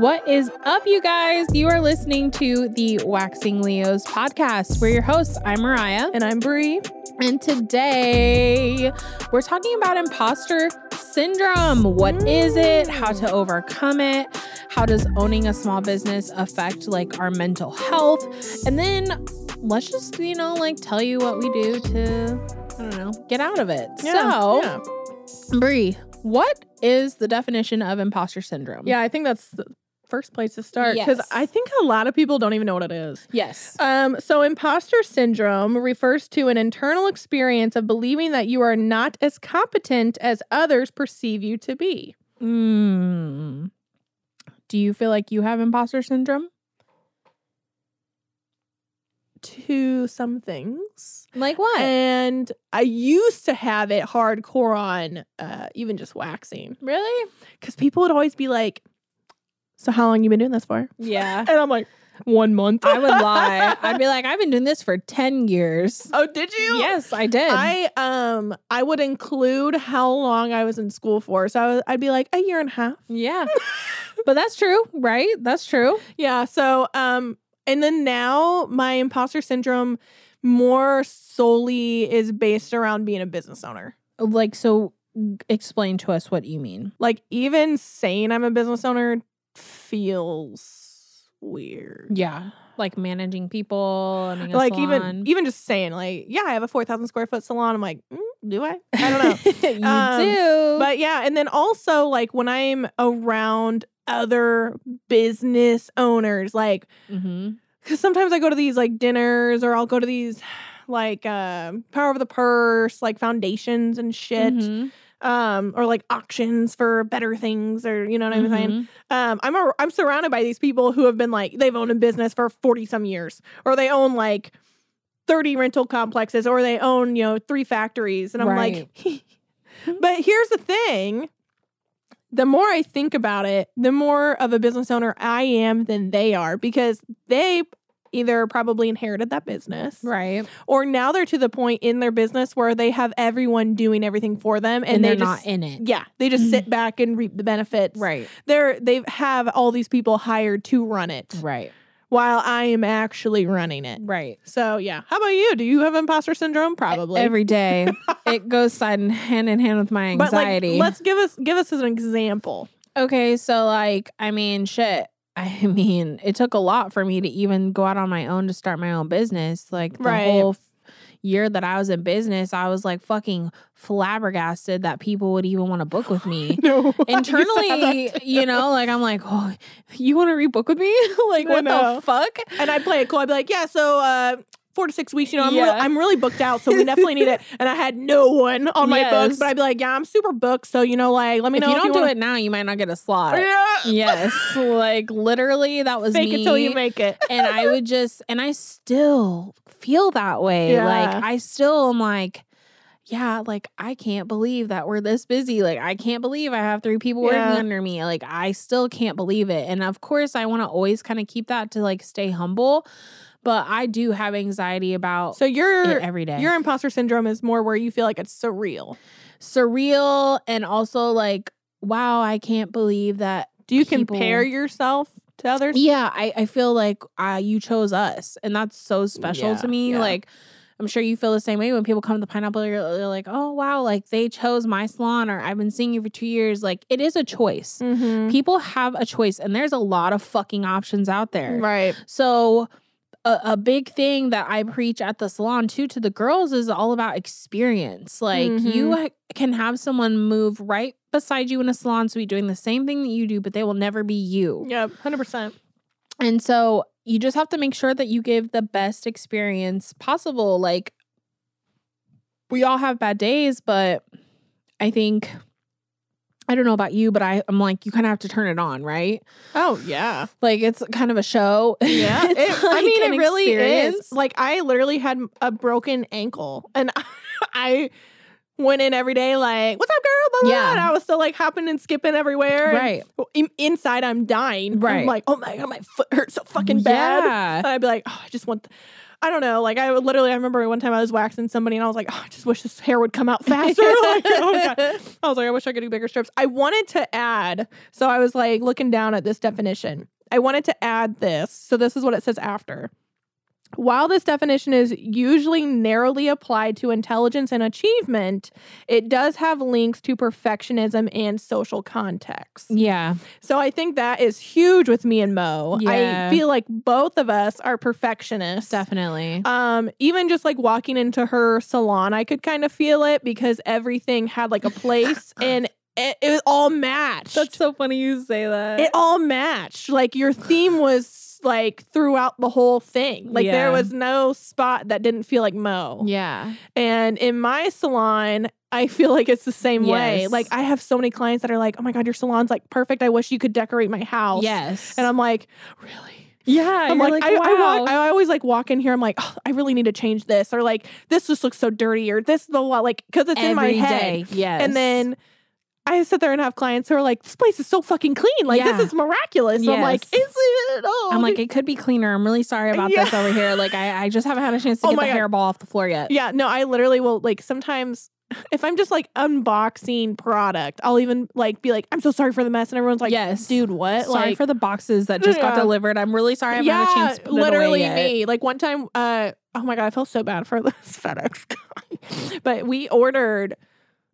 What is up, you guys? You are listening to the Waxing Leos podcast. We're your hosts. I'm Mariah. And I'm Brie. And today we're talking about imposter syndrome. What is it? How to overcome it? How does owning a small business affect like our mental health? And then let's just, you know, like tell you what we do to, I don't know, get out of it. Yeah, so, yeah. Brie, what is the definition of imposter syndrome? Yeah, I think that's first place to start because Yes. I think a lot of people don't even know what it is. Yes. Um, so imposter syndrome refers to an internal experience of believing that you are not as competent as others perceive you to be. Mm. Do you feel like you have imposter syndrome? To some things. Like what? And I used to have it hardcore on uh, even just waxing really? because people would always be like, So, how long you been doing this for? Yeah. And I'm like, One month. I would lie. I'd be like, I've been doing this for 10 years. Oh, did you? Yes, I did. I um I would include how long I was in school for. So I was, I'd be like a year and a half. yeah. but that's true, right? That's true. Yeah. So um and then now my imposter syndrome more solely is based around being a business owner. Like, so explain to us what you mean. Like even saying I'm a business owner feels weird. Yeah. Like managing people. Like even even just saying like yeah I have a four thousand square foot salon I'm like mm, do I I don't know you Um, do. But yeah, and then also like when I'm around other business owners, like mm-hmm. because sometimes I go to these like dinners or I'll go to these like uh, power of the purse, like foundations and shit, Mhm. Um, or like auctions for better things, or you know what I'm saying. Mhm. Um, I'm a, I'm surrounded by these people who have been like they've owned a business for forty some years, or they own like thirty rental complexes, or they own you know three factories, and I'm like, but here's the thing. The more I think about it, the more of a business owner I am than they are because they either probably inherited that business Right. or now they're to the point in their business where they have everyone doing everything for them and, And, they they're just not in it. yeah, they just mm-hmm. sit back and reap the benefits. Right. They're they have all these people hired to run it Right. while I am actually running it. Right. So yeah. How about you? Do you have imposter syndrome? Probably. Every day. it goes side in hand in hand with my but like anxiety. let's give us give us an example. okay, so like, I mean, shit. I mean, it took a lot for me to even go out on my own to start my own business. Like the Right. whole f- year that I was in business, I was like fucking flabbergasted that people would even want to book with me. No. Internally, you know, like I'm like, oh, you want to rebook with me? like, I what know. the fuck? and I'd play it cool. I'd be like, yeah, so uh, four to six weeks. You know, I'm, Yeah. I'm really booked out, so we definitely need it. And I had no one on my Yes. books, but I'd be like, yeah, I'm super booked. So you know, like, let me If know you if don't you do wanna- it now, you might not get a slot. Yeah. yes, like literally, that was Fake me. it till you make it. and I would just, and I still feel that way. Yeah. Like I still am like, yeah, like I can't believe that we're this busy. Like I can't believe I have three people Yeah. working under me. Like I still can't believe it. And of course, I want to always kind of keep that to like stay humble. But I do have anxiety about So your every day. your imposter syndrome is more where you feel like it's surreal. surreal and also like, wow, I can't believe that Do you People- compare yourself to others? Yeah, I, I feel like uh, you chose us, and that's so special Yeah, to me. yeah. Like, I'm sure you feel the same way when people come to the pineapple. You're, you're like, oh wow, like they chose my salon, or I've been seeing you for two years. Like, it is a choice. Mhm. People have a choice, and there's a lot of fucking options out there. Right. So. A, a big thing that I preach at the salon too to the girls is all about experience. Like you mm-hmm. can have someone move right beside you in a salon suite doing the same thing that you do, but they will never be you. Yep. Hundred percent. And so you just have to make sure that you give the best experience possible. Like, we all have bad days, but I think, I don't know about you, but I, I'm like, you kind of have to turn it on, right? Oh yeah. Like, it's kind of a show. Yeah. It- I mean, it really experience. is. Like I literally had a broken ankle, and I went in every day like, "What's up, girl?" Blah, blah, Yeah. blah, And I was still like hopping and skipping everywhere. Right. in- inside, I'm dying. Right. I'm like, "Oh my god, my foot hurts so fucking bad." Yeah. And I'd be like, "Oh, I just want." I don't know. Like I literally, I remember one time I was waxing somebody and I was like, oh, I just wish this hair would come out faster. like, oh. I was like, I wish I could do bigger strips. I wanted to add, so I was like looking down at this definition. I wanted to add this. So this is what it says after. While this definition is usually narrowly applied to intelligence and achievement, it does have links to perfectionism and social context. Yeah. So I think that is huge with me and Mo. Yeah. I feel like both of us are perfectionists. Definitely. Um, even just like walking into her salon, I could kind of feel it because everything had like a place and it, it all matched. That's so funny you say that. it all matched. Like your theme was like throughout the whole thing. Like there was no spot that didn't feel like Mo. yeah. And in my salon, I feel like it's the same way. Like I have so many clients that are like, "Oh my god, your salon's like perfect. I wish you could decorate my house." Yes. And I'm like, "Really?" yeah. I'm you're like, I, I, wow. walk, I always like walk in here. I'm like, oh, I really need to change this, or like this just looks so dirty, or this the like because it's in my head. day, Yes. And then I sit there and have clients who are like, this place is so fucking clean. Like Yeah. this is miraculous. So I'm like, is it? Oh, I'm like, it could be cleaner. I'm really sorry about this over here. Like, I, I just haven't had a chance to Oh get the God. hairball off the floor yet. yeah, no, I literally will like sometimes. If I'm just like unboxing product, I'll even like be like, "I'm so sorry for the mess," and everyone's like, Yes. dude, what?" Sorry like, for the boxes that just got delivered. I'm really sorry. I haven't a chance literally me. Like one time, uh, oh my god, I felt so bad for this FedEx guy. but we ordered.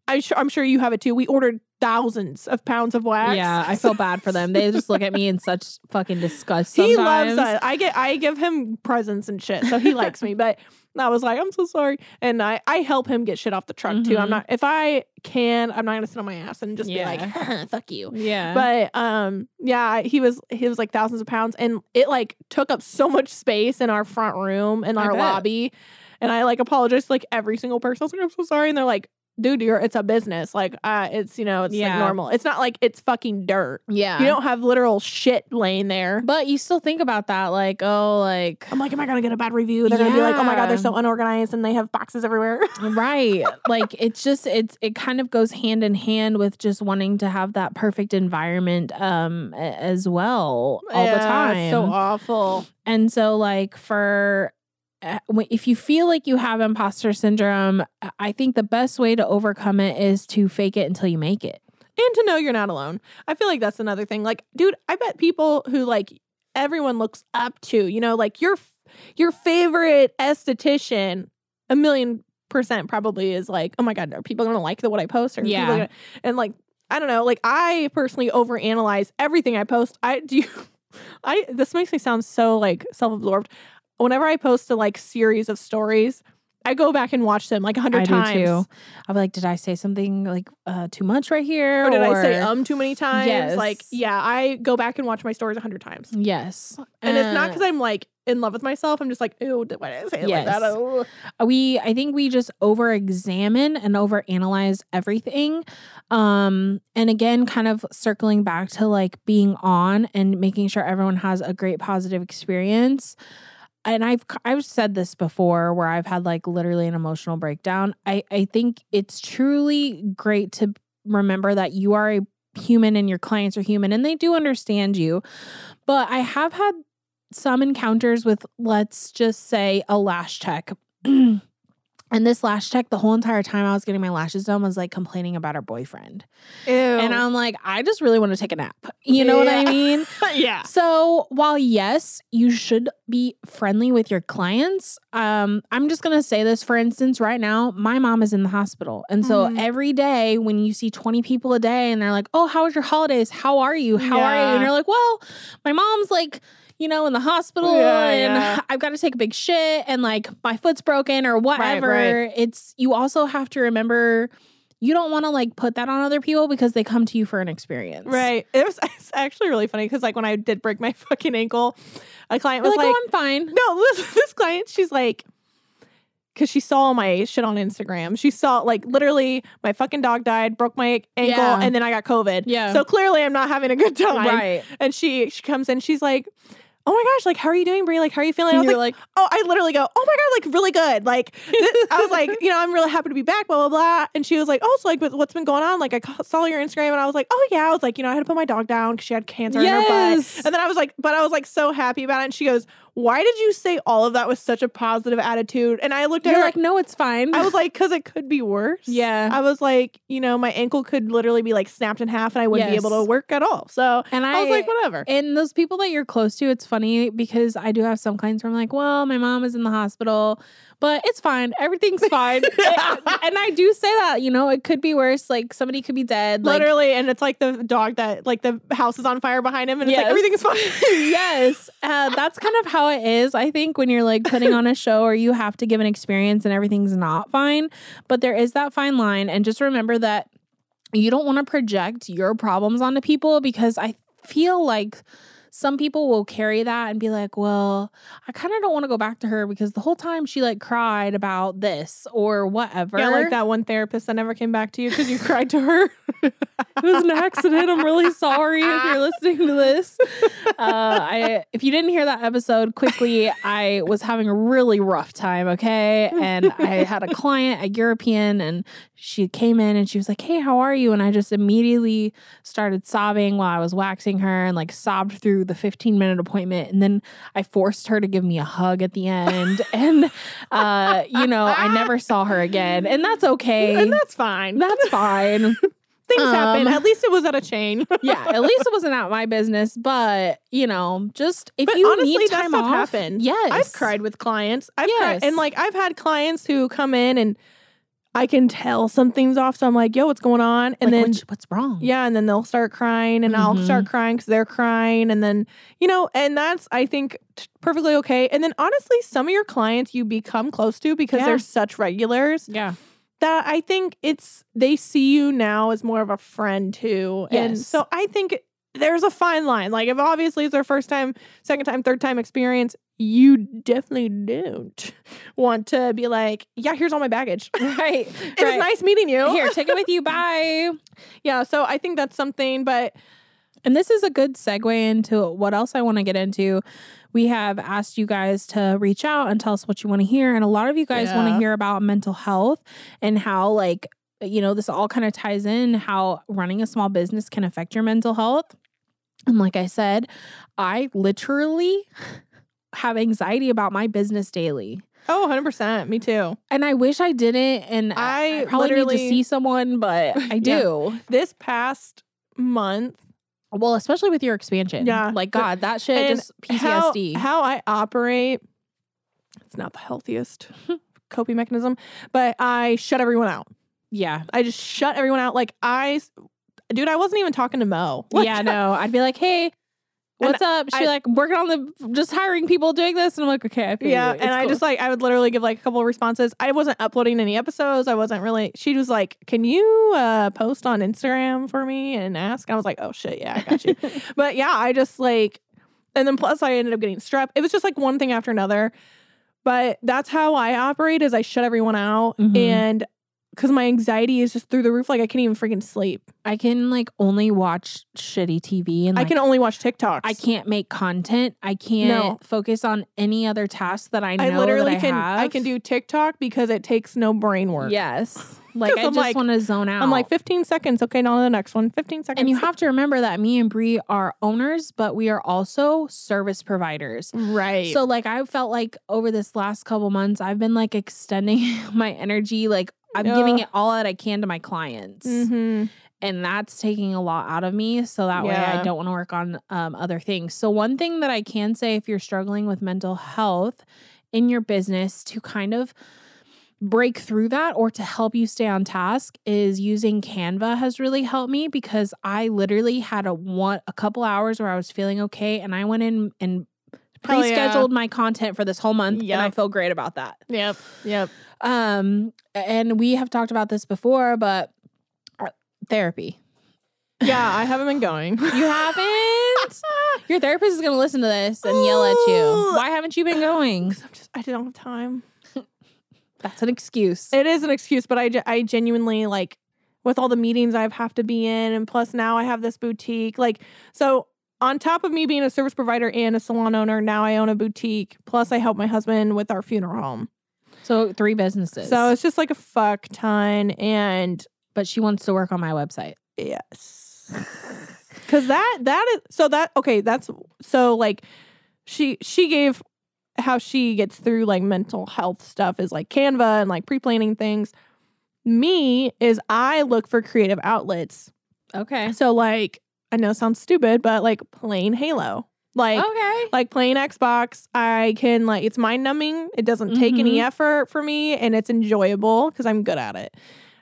I'm sure. I'm sure you have it too. We ordered thousands of pounds of wax. Yeah, I feel bad for them. They just look at me in such fucking disgust. he loves us. I get. I give him presents and shit, so he likes me. But I was like, I'm so sorry, and I I help him get shit off the truck too. I'm Mhm. not. If I can, I'm not gonna sit on my ass and just Yeah. be like, fuck you. Yeah. But um yeah, he was he was like thousands of pounds and it like took up so much space in our front room in our bet. lobby. And I like apologized to like every single person. I was like, I'm so sorry. And they're like, dude, you're it's a business. Like uh it's you know, it's Yeah. like normal. It's not like it's fucking dirt. yeah. You don't have literal shit laying there. but you still think about that, like, oh, like, I'm like, am I gonna get a bad review? They're gonna be like, oh my god, they're so unorganized and they have boxes everywhere. right. like, it's just, it's, it kind of goes hand in hand with just wanting to have that perfect environment, um, as well all the time. so awful. And so, like, for if you feel like you have imposter syndrome, I- think the best way to overcome it is to fake it until you make it. and to know you're not alone. I feel like that's another thing. Like, dude, I bet people who like everyone looks up to, you know, like your your favorite esthetician, a million percent probably is like, oh my god, are people gonna like the what I post? Or Yeah. gonna-" and like I don't know, like I personally overanalyze everything I post. I do. I this makes me sound so like self absorbed. Whenever I post a like series of stories. I go back and watch them like a I hundred do times. too. I'll be like, did I say something like uh, too much right here? Or did I say um too many times? Yes. Like, yeah, I go back and watch my stories a hundred times. Yes. And it's not Uh, because I'm like in love with myself. I'm just like, ew, why did I say it like that? Oh. we i think we just over examine and over analyze everything um and again kind of circling back to like being on and making sure everyone has a great positive experience and i've i've said this before where i've had like literally an emotional breakdown. I i think it's truly great to remember that you are a human and your clients are human and they do understand you. But i have had some encounters with let's just say a lash tech and this lash tech the whole entire time i was getting my lashes done was like complaining about her boyfriend. Ew. and i'm like i just really want to take a nap. You know what i mean? Yeah. so while yes you should be friendly with your clients um i'm just gonna say this for instance right now my mom is in the hospital. And so Mhm. every day when you see 20 people a day and they're like oh how was your holidays? How are you? How are you? And you're like well my mom's like you know in the hospital Yeah, and yeah. i've got to take a big shit and like my foot's broken or whatever right. it's you also have to remember you don't want to like put that on other people because they come to you for an experience Right. It was it's actually really funny because like when I did break my fucking ankle, a client You're was like, like, oh i'm fine no, this, this client, she's like, because she saw my shit on Instagram. She saw like literally my fucking dog died, broke my ankle, Yeah. and then I got COVID. Yeah. So clearly I'm not having a good time. right And she she comes in, she's like, Oh my gosh, like how are you doing, Brie? Like how are you feeling? I was You're like, like, oh, I literally go, oh my god, like really good. Like this, I was like, you know, I'm really happy to be back, blah blah blah. And she was like, oh, so like, what- what's been going on? Like I saw your Instagram, and I was like, oh yeah, I was like, you know, I had to put my dog down because she had cancer in her Yes. butt. And then I was like, but I was like so happy about it. And she goes, why did you say all of that with such a positive attitude? And I looked at You're her like, no, it's fine. I was like, because it could be worse. Yeah. I was like, you know, my ankle could literally be like snapped in half and I wouldn't be able to work at all. So and I, was like, whatever. And those people that you're close to, it's funny because I do have some clients where I'm like, well, my mom is in the hospital, but it's fine. Everything's fine. and I do say that, you know, it could be worse. Like somebody could be dead. Like, literally. And it's like the dog that, like, the house is on fire behind him and it's like, everything is fine. yes. Uh, that's kind of how it is, I think, when you're like putting on a show or you have to give an experience and everything's not fine. But there is that fine line. And just remember that you don't want to project your problems onto people because I feel like some people will carry that and be like, well, I kind of don't want to go back to her because the whole time she like cried about this or whatever. yeah, like that one therapist that never came back to you because you cried to her. it was an accident. I'm really sorry if you're listening to this. Uh, I if you didn't hear that episode quickly, I was having a really rough time. Okay, and I had a client, a European, and she came in and she was like, "Hey, how are you?" And I just immediately started sobbing while I was waxing her and like sobbed through the 15 minute appointment, and then I forced her to give me a hug at the end, and uh, you know, I never saw her again, and that's okay. and that's fine. that's fine. Things happen. um, At least it was at a chain. yeah, at least it wasn't at my business. But you know, just if But you honestly, need time off, happens. Yes, I've cried with clients. I've cried, Yes. and like I've had clients who come in and I can tell something's off. So I'm like, "Yo, what's going on?" And Like, then what's, what's wrong? yeah, and then they'll start crying, and I'll Mhm. start crying because they're crying, and then you know, and that's I think perfectly okay. And then honestly, some of your clients you become close to because Yeah. they're such regulars yeah, that I think it's they see you now as more of a friend too. And so I think there's a fine line. Like if obviously it's their first time, second time, third time experience, you definitely don't want to be like, yeah, here's all my baggage. right. It was nice meeting you. Here, take it with you. Bye. Yeah, so I think that's something, but And this is a good segue into what else I want to get into. We have asked you guys to reach out and tell us what you want to hear. And a lot of you guys want to hear about mental health and how, like, you know, this all kind of ties in how running a small business can affect your mental health. And like I said, I literally have anxiety about my business daily. oh, 100%. Me too. And I wish I didn't. And I, I probably need to see someone, but I Yeah. do. This past month, Well, especially with your expansion. Yeah. Like, God, that shit and just PTSD. How, how I operate, it's not the healthiest coping mechanism, but I shut everyone out. yeah. I just shut everyone out. Like I, dude, I wasn't even talking to Mo. Like, yeah, no. I'd be like, hey, what's up? She I- like working on the just hiring people doing this. And I'm like, okay, I feel Yeah, and I just like I would literally give like a couple of responses. I wasn't uploading any episodes. I wasn't really. She was like, "Can you uh post on Instagram for me and ask?" I was like, "Oh shit, yeah, I got you." but yeah, I just like, and then plus I ended up getting strep. It was just like one thing after another. But that's how I operate: is I shut everyone out, Mhm. and because my anxiety is just through the roof, like I can't even freaking sleep. I can like only watch shitty TV and I like, can only watch TikToks. I can't make content. I can't No. focus on any other tasks that I know I literally I can. have. I can do TikTok because it takes no brain work. Yes. Like I I'm just like- want to zone out. I'm like 15 seconds. Okay, now the next one. 15 seconds. and you have to remember that me and Brie are owners, but we are also service providers. right. So like I felt like over this last couple months, I've been like extending my energy. Like I'm giving it all that I can to my clients. hmm And that's taking a lot out of me. So that way I don't want to work on um, other things. So one thing that I can say if you're struggling with mental health in your business to kind of break through that or to help you stay on task is using Canva has really helped me because I literally had a one a couple hours where I was feeling okay and I went in and Hell yeah. pre-scheduled my content for this whole month and I feel great about that. Yep. Yep. Um and we have talked about this before but uh, therapy. Yeah, I haven't been going. You haven't? Your therapist is going to listen to this and yell at you. Why haven't you been going? I'm just I don't have time. That's an excuse. It is an excuse, but I, I genuinely like with all the meetings I have to be in, and plus now I have this boutique. Like so, on top of me being a service provider and a salon owner, now I own a boutique. Plus, I help my husband with our funeral home. So, three businesses. So it's just like a fuck ton, and but she wants to work on my website. Yes. Cause that that is so that okay, that's so like she she gave how she gets through like mental health stuff is like Canva and like pre planning things. Me is I look for creative outlets. Okay. So, like, I know it sounds stupid, but like playing Halo. Like, okay. like playing Xbox, I can like it's mind numbing. It doesn't take any Mhm. effort for me and it's enjoyable because I'm good at it.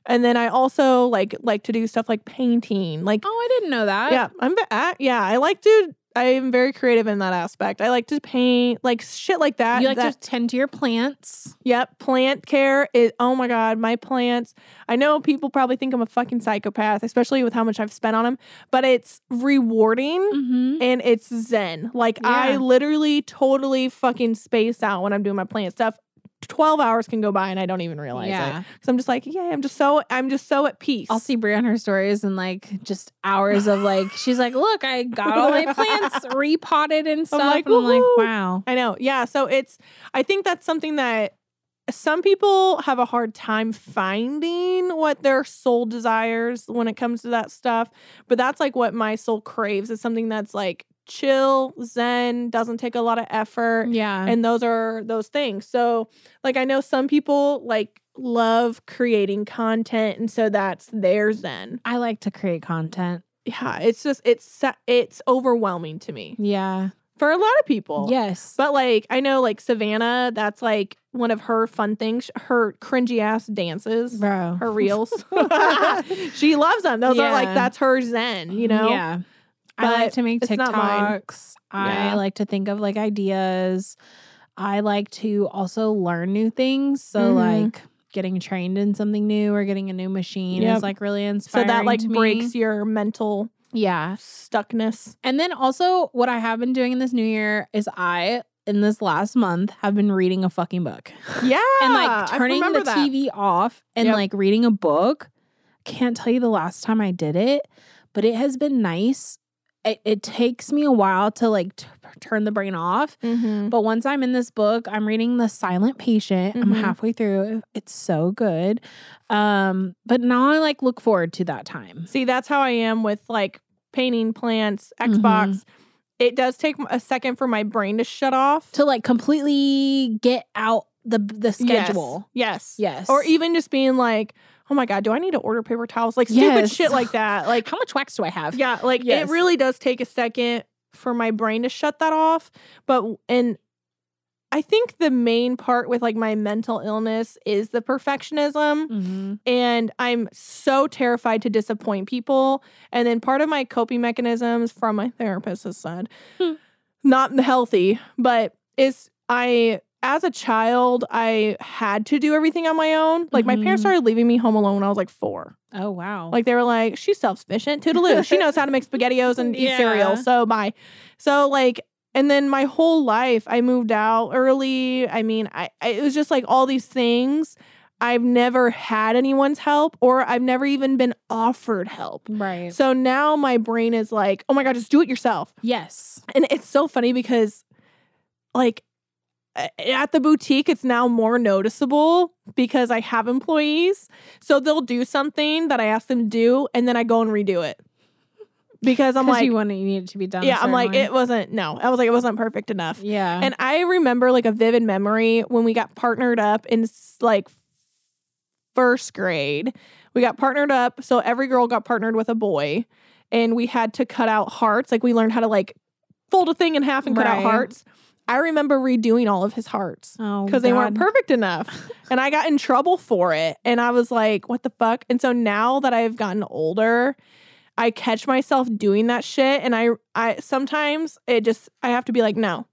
And then I also like like to do stuff like painting. Like Oh, I didn't know that. yeah, I'm uh, yeah, I like to I'm very creative in that aspect. I like to paint like shit like that. You like that, to tend to your plants. Yep, plant care is oh my god, my plants. I know people probably think I'm a fucking psychopath, especially with how much I've spent on them, but it's rewarding Mm-hmm. and it's zen. Like I literally totally fucking space out when I'm doing my plant stuff. 12 hours can go by and I don't even realize it. Yeah. Cuz I'm just like, yeah, I'm just so I'm just so at peace. I'll see Brie on her stories and like just hours of like she's like, look, I got all my plants repotted and stuff. like, and I'm like, wow. I know. Yeah, so it's I think that's something that some people have a hard time finding what their soul desires when it comes to that stuff, but that's like what my soul craves is something that's like chill, zen, doesn't take a lot of effort. Yeah. and those are those things so like i know some people like love creating content and so that's their zen I like to create content. yeah it's just it's it's overwhelming to me Yeah. for a lot of people Yes. but like i know like savannah that's like one of her fun things her cringy ass dances Bro. her reels she loves them those are like that's her zen you know Yeah. I like to make. TikToks. I Yeah. like to think of like ideas. I like to also learn new things. So Mhm. like getting trained in something new or getting a new machine Yep. is like really inspiring. so that like to me. breaks your mental Yeah. stuckness And then also what I have been doing in this new year is I in this last month have been reading a fucking book. yeah and like turning the that. TV off and Yep. like reading a book. Can't tell you the last time I did it, but it has been nice. It, it takes me a while to like t- turn the brain off. Mhm. But once I'm in this book, I'm reading The Silent Patient. I'm Mhm. halfway through. It's so good. Um, but now I like look forward to that time. See, that's how I am with like painting plants, Mm-hmm. Xbox. It does take a second for my brain to shut off. To like completely get out the the schedule. Yes. Yes. Or even just being like, oh my God, do I need to order paper towels? Like stupid Yes. shit like that. Like, How much wax do I have? yeah, like Yes. it really does take a second for my brain to shut that off. But, and I think the main part with like my mental illness is the perfectionism. Mhm. and I'm so terrified to disappoint people. And then part of my coping mechanisms from my therapist has said, Hmm. not healthy, but is I as a child I had to do everything on my own. Like my parents Mhm. started leaving me home alone when I was like four. Oh wow. Like they were like, she's self sufficient, toodaloo. she knows how to make spaghettios and eat Yeah. cereal. So bye. So like. And then my whole life, I moved out early. I mean, I, I it was just like all these things. I've never had anyone's help, or I've never even been offered help. right. So now my brain is like, oh my god, just do it yourself. yes. And it's so funny because, like, at the boutique, it's now more noticeable because I have employees. So they'll do something that I ask them to do, and then I go and redo it because I'm like, you want it, you need it to be done. yeah, I'm like, way. it wasn't. No, I was like, it wasn't perfect enough. Yeah. And I remember like a vivid memory when we got partnered up in like first grade. We got partnered up. So every girl got partnered with a boy. And we had to cut out hearts. Like we learned how to like fold a thing in half and cut out hearts. I remember redoing all of his hearts oh, because they weren't perfect enough. and I got in trouble for it. And I was like, what the fuck? And so now that I've gotten older, I catch myself doing that shit. And I I sometimes it just I have to be like, no.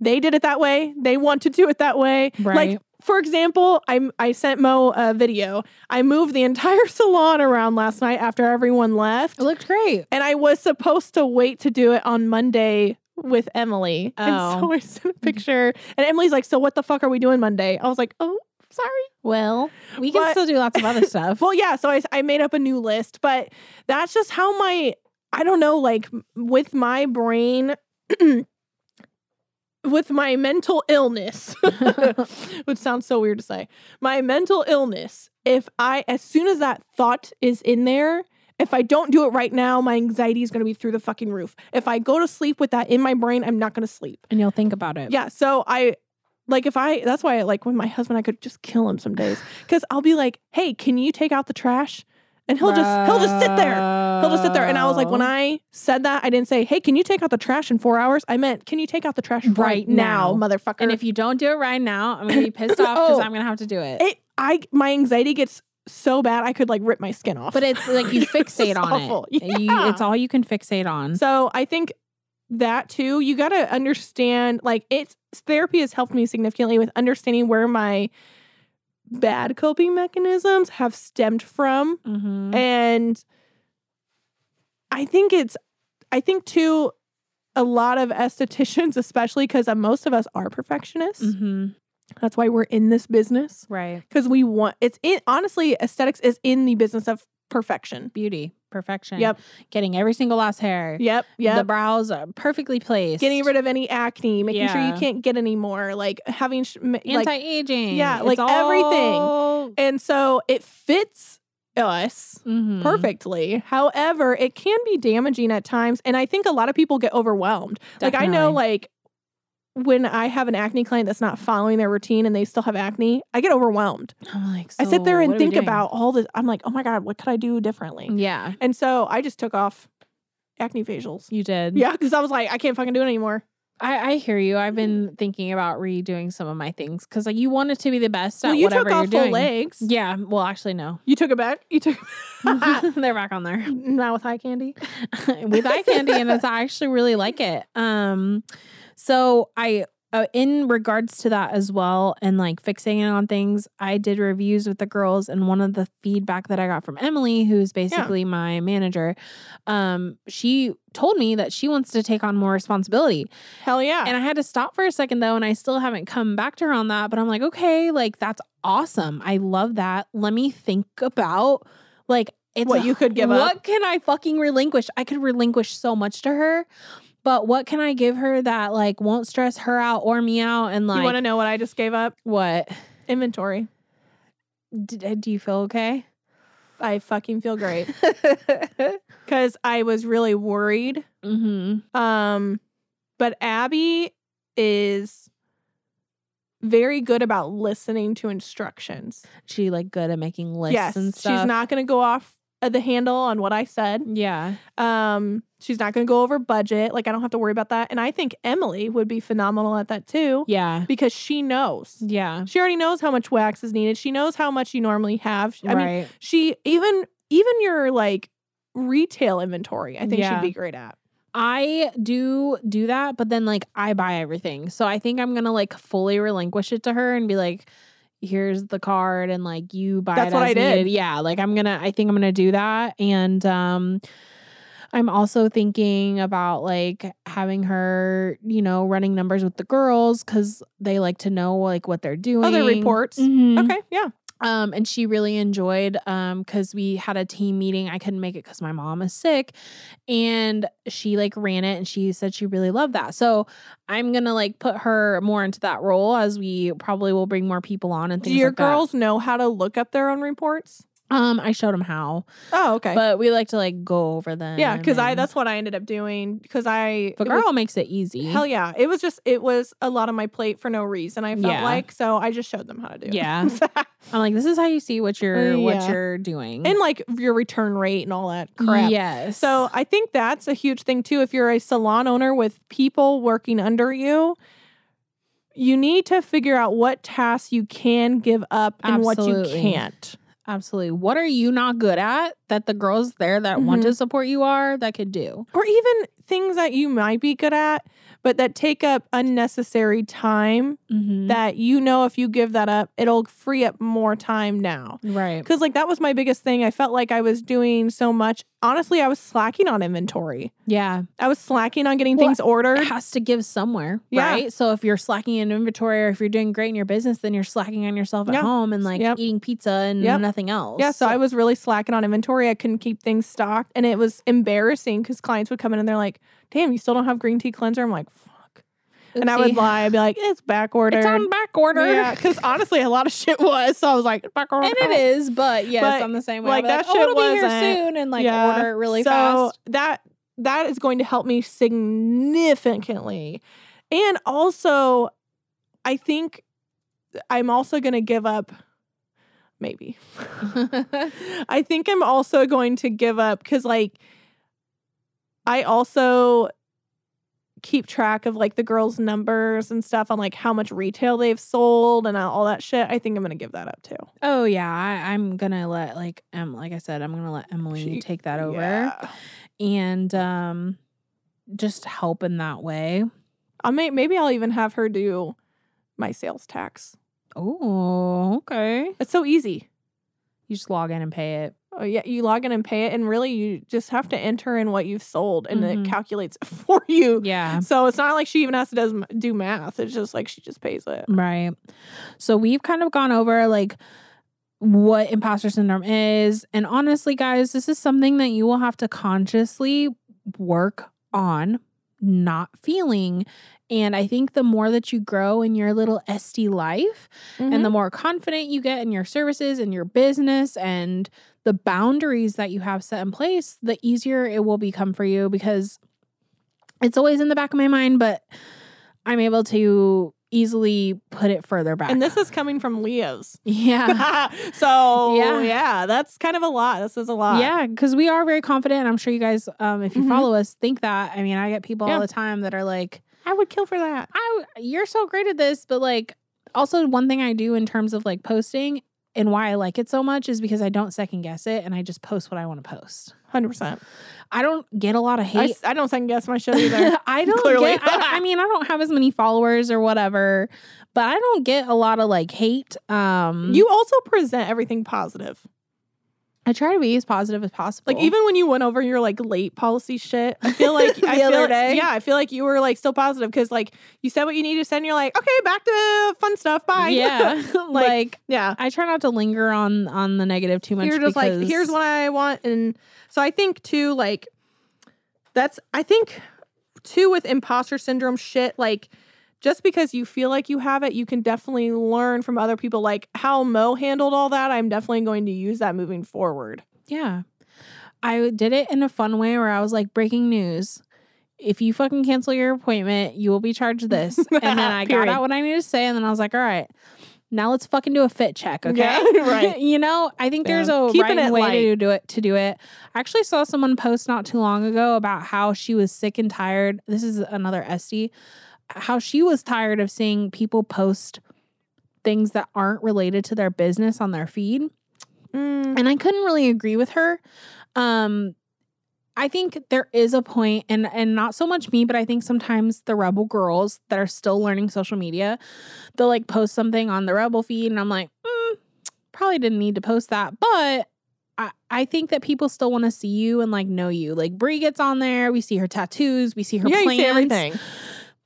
They did it that way. They want to do it that way. Right. Like, for example, I I sent Mo a video. I moved the entire salon around last night after everyone left. It looked great. And I was supposed to wait to do it on Monday with Emily. Oh. And so oh. I sent a picture. And Emily's like, So what the fuck are we doing Monday? I was like, Oh, sorry. Well, we can But- still do lots of other stuff. Well, yeah. So I, I made up a new list, but that's just how my, I don't know, like with my brain, with my mental illness, which sounds so weird to say, my mental illness, if I, as soon as that thought is in there, If I don't do it right now, my anxiety is going to be through the fucking roof. If I go to sleep with that in my brain, I'm not going to sleep. And you'll think about it. Yeah. So I like if I that's why I like with my husband I could just kill him some days cuz I'll be like, "Hey, can you take out the trash?" And he'll just he'll just sit there. He'll just sit there. And I was like, when I said that, I didn't say, "Hey, can you take out the trash in 4 hours?" I meant, "Can you take out the trash right, Right now, now. motherfucker?" And if you don't do it right now, I'm gonna be pissed off because Oh. I'm gonna have to do it. it I my anxiety gets so bad I could like rip my skin off. but it's like you It's fixate on awful. it. You- it's all you can fixate on. So I think that too, you got to understand like it's therapy has helped me significantly with understanding where my bad coping mechanisms have stemmed from. Mhm. And I think it's, I think too, a lot of estheticians, especially because most of us are perfectionists. Mhm. That's why we're in this business Right. because we want it's in honestly, aesthetics is in the business of perfection. Beauty, perfection. Yep. Getting every single last hair. Yep. Yep. The brows are perfectly placed. getting rid of any acne, making sure you can't get any more, like having sh- like, anti-aging. yeah, It's like everything. and so it fits us Mhm. perfectly. However, it can be damaging at times, and I think a lot of people get overwhelmed. Like I know, like when I have an acne client that's not following their routine and they still have acne, I get overwhelmed. I'm like, I sit there and what are we think about all this. I'm like, oh my god, what could I do differently? Yeah, And so I just took off acne facials. you did. Yeah, because I was like, I can't fucking do it anymore. I, I hear you. I've been thinking about redoing some of my things because like you want it to be the best at well, you whatever took you're full doing. legs. Yeah. Well, actually, no. You took it back. You took They're back on there now with eye candy. with eye candy, and it's, I actually really like it. Um, so I. Uh, in regards to that as well, and like fixating on things, I did reviews with the girls, and one of the feedback that I got from Emily, who's basically my manager, um, she told me that she wants to take on more responsibility. Hell yeah. And I had to stop for a second though, and I still haven't come back to her on that. But I'm like, okay, like that's awesome. I love that. Let me think about like it's What you could give up. What can I fucking relinquish? I could relinquish so much to her, but what can I give her that like won't stress her out or me out? And like you want to know what I just gave up? what? Inventory. D- do you feel okay? I fucking feel great because I was really worried. mm-hmm. Um, but Abby is very good about listening to instructions. She like good at making lists yes, and stuff. she's not going to go off of the handle on what I said. Yeah. Um, she's not going to go over budget. Like I don't have to worry about that. And I think Emily would be phenomenal at that too Yeah. because she knows. Yeah. She already knows how much wax is needed. She knows how much you normally have. I mean, she even even your like retail inventory, I think Yeah. she'd be great at. I do do that, but then like I buy everything. So I think I'm gonna like fully relinquish it to her and be like, here's the card and like you buy That's what I did. Yeah, like I'm gonna I think I'm gonna do that. And um I'm also thinking about like having her, you know, running numbers with the girls because they like to know like what they're doing. Other reports. Mhm. Okay, yeah. Um, and she really enjoyed um because we had a team meeting. I couldn't make it because my mom is sick, and she like ran it, and she said she really loved that. So I'm gonna like put her more into that role as we probably will bring more people on and Do your like that. girls know how to look up their own reports? Um, I showed them how, Oh, okay. but we like to like go over them. yeah, because I that's what I ended up doing because I the it was- girl makes it easy. hell yeah, it was just it was a lot on my plate for no reason. I felt Yeah. like so I just showed them how to do. it. Yeah. I'm like, this is how you see what you're what Yeah. you're doing, and like your return rate and all that crap. Yes. So I think that's a huge thing too. If you're a salon owner with people working under you, you need to figure out what tasks you can give up and what you can't. Absolutely. What are you not good at that the girls there that want Mm-hmm. to support you are that could do? Or even things that you might be good at, but that take up unnecessary time Mm-hmm. that you know if you give that up, it'll free up more time now. right. Because, like, that was my biggest thing. I felt like I was doing so much. Honestly, I was slacking on inventory. Yeah. I was slacking on getting Well, things ordered. It has to give somewhere. Yeah. Right. So if you're slacking in inventory or if you're doing great in your business, then you're slacking on yourself at home and like Yep. eating pizza and Yep. nothing else. Yeah, so I was really slacking on inventory. I couldn't keep things stocked, and it was embarrassing because clients would come in and they're like, "Damn, you still don't have green tea cleanser." I'm like, "Fuck," and I would lie. I'd be like, it's back order. It's on back order. Yeah, because honestly, a lot of shit was. So I was like, back order. And it is, but yes, But, I'm the same way. like, that oh, shit it'll be here wasn't- soon, and like order it really so fast. that that is going to help me significantly. And also, I think I'm also going to give up. Maybe. I think I'm also going to give up because, like, I also keep track of like the girls' numbers and stuff on like how much retail they've sold and all that shit. I think I'm gonna give that up too. oh yeah, I, I'm gonna let like em, like I said, I'm gonna let Emily She- take that over Yeah. and um just help in that way. I may maybe I'll even have her do my sales tax. Oh, okay. It's so easy. You just log in and pay it. Oh yeah, you log in and pay it, and really you just have to enter in what you've sold, and Mhm. it calculates for you. Yeah. So it's not like she even has to does, do math. It's just like she just pays it. Right. So we've kind of gone over like what imposter syndrome is. And honestly, guys, this is something that you will have to consciously work on not feeling. And I think the more that you grow in your little SD life and the more confident you get in your services and your business and the boundaries that you have set in place, the easier it will become for you because it's always in the back of my mind, but I'm able to easily put it further back. and this is coming from Leos. yeah. so Yeah. yeah. that's kind of a lot. This is a lot. Yeah, because we are very confident. and I'm sure you guys, um, if you Mhm. follow us, think that. I mean, I get people Yeah. all the time that are like, I would kill for that. I you're so great at this, but like also one thing I do in terms of like posting and why I like it so much is because I don't second guess it and I just post what I want to post. Hundred percent. I don't get a lot of I, hate. s- I don't second guess my shit either. I don't Clearly. get I, I mean, I don't have as many followers or whatever, but I don't get a lot of like hate. Um you also present everything positive. I try to be as positive as possible. Like even when you went over your like late policy shit, I feel like The I feel other like- day? yeah, I feel like you were like still positive because like you said what you needed to say, and you're like, okay, back to fun stuff. Bye. Yeah. like yeah. I try not to linger on on the negative too much. You're just like, here's what I want, and so I think too, like that's I think too with imposter syndrome shit, like. Just because you feel like you have it, you can definitely learn from other people. Like how Mo handled all that, I'm definitely going to use that moving forward. Yeah. I did it in a fun way where I was like, breaking news. If you fucking cancel your appointment, you will be charged this. And then I got out what I needed to say. And then I was like, all right, now let's fucking do a fit check. Okay. Yeah, right. you know, I think there's a Keeping right way light. to do it to do it. I actually saw someone post not too long ago about how she was sick and tired. This is another SD. How she was tired of seeing people post things that aren't related to their business on their feed Mm, and I couldn't really agree with her. Um, I think there is a point, and and not so much me, but I think sometimes the rebel girls that are still learning social media, they'll like post something on the rebel feed, and I'm like, mm, probably didn't need to post that, but. I, I think that people still want to see you and like know you. Like Brie gets on there, we see her tattoos, we see her yeah, plans, everything.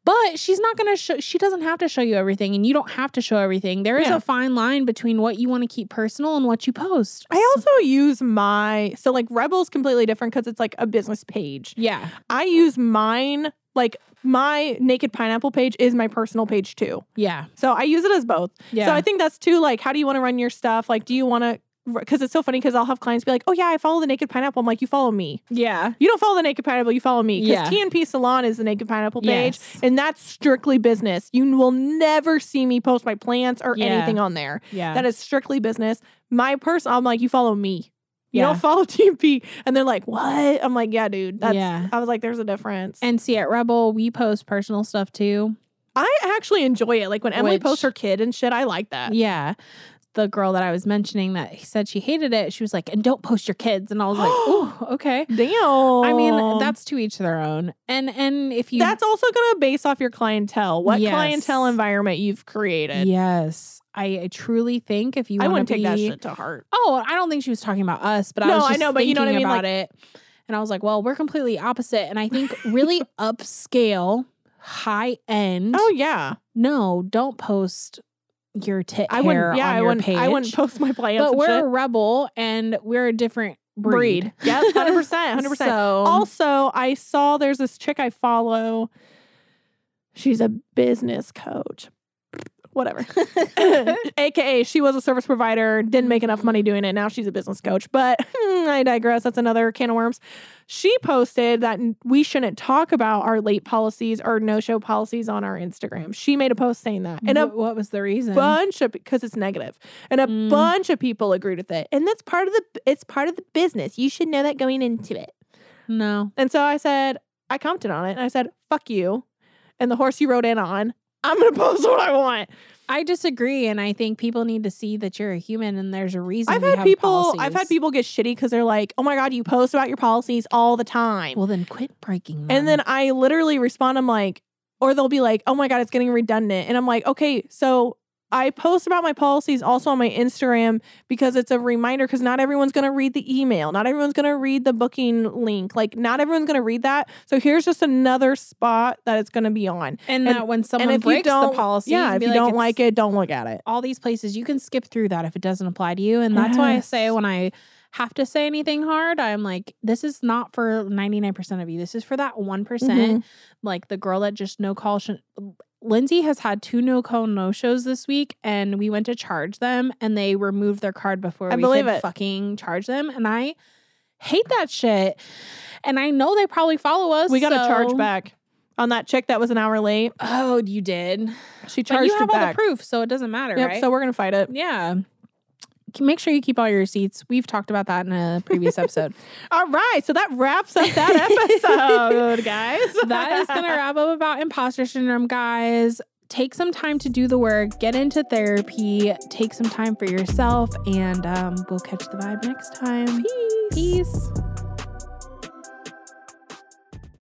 But she's not gonna show. She doesn't have to show you everything, and you don't have to show everything. There is Yeah. a fine line between what you want to keep personal and what you post. I also use my so like Rebel's completely different because it's like a business page. yeah, I use mine like my naked pineapple page is my personal page too. yeah, So I use it as both. yeah. So I think that's too like how do you want to run your stuff? Like do you want to because it's so funny because I'll have clients be like, "Oh yeah, I follow the Naked Pineapple." I'm like, "You follow me. yeah, You don't follow the Naked Pineapple. You follow me." because Yeah. TNP Salon is the Naked Pineapple page, Yes. and that's strictly business. You will never see me post my plants or Yeah. anything on there. yeah. That is strictly business. My person, I'm like, you follow me. You Yeah. don't follow TNP. And they're like, what? I'm like, yeah, dude. That's, Yeah. I was like, there's a difference. and see at Rebel, we post personal stuff too. I actually enjoy it. Like when Emily Which- posts her kid and shit, I like that. Yeah. The girl that I was mentioning that he said she hated it, she was like, and don't post your kids. And I was like, oh, okay. Damn. I mean, that's to each their own. And and if you that's also going to base off your clientele, what Yes. clientele environment you've created. yes, I, I truly think if you I want wouldn't to take be, that shit to heart. Oh, I don't think she was talking about us, but I No, was I know, but you know what I mean, about it. And I was like, well, we're completely opposite. And I think really upscale, high end. Oh yeah, no, don't post your tit I hair. Yeah, on I your wouldn't. page. I wouldn't post my plants. but we're shit. a rebel and we're a different breed. breed. Yep, hundred percent, hundred percent. So Also, I saw there's this chick I follow. she's a business coach. Whatever. AKA, she was a service provider, didn't make enough money doing it. Now she's a business coach. But I digress. That's another can of worms. She posted that we shouldn't talk about our late policies or no show policies on our Instagram. She made a post saying that. And a what was the reason? A bunch of because it's negative. And a Mm. bunch of people agreed with it. And that's part of the it's part of the business. You should know that going into it. no. And so I said, I commented on it and I said, fuck you. And the horse you rode in on, I'm gonna post what I want. I disagree, and I think people need to see that you're a human, and there's a reason. I've had people I've had people get shitty because they're like, oh my God, you post about your policies all the time. Well, then quit breaking them. and then I literally respond, I'm like, or they'll be like, oh my God, it's getting redundant. And I'm like, okay, so I post about my policies also on my Instagram because it's a reminder because not everyone's going to read the email. Not everyone's going to read the booking link. Like, not everyone's going to read that. So here's just another spot that it's going to be on. and, and- that when someone if you breaks the policy, yeah, if you don't like it, don't look at it. all these places, you can skip through that if it doesn't apply to you. And that's why I say when I have to say anything hard, I'm like, this is not for 99% of you. This is for that one Mhm. Like the girl that just no call. Sh- Lindsay has had two no call no shows this week, and we went to charge them, and they removed their card before I we believe could it. fucking charge them. And I hate that shit. And I know they probably follow us. We got a charge back on that chick that was an hour late. Oh, you did. She But charged you have all back. the proof, so it doesn't matter, Yep, right? so we're going to fight it. Yeah. Ke- Make sure you keep all your receipts. We've talked about that in a previous episode. All right, so that wraps up that episode, guys. that is going to wrap up about imposter syndrome, guys. Take some time to do the work, get into therapy, take some time for yourself, and um, we'll catch the vibe next time. Peace. Peace.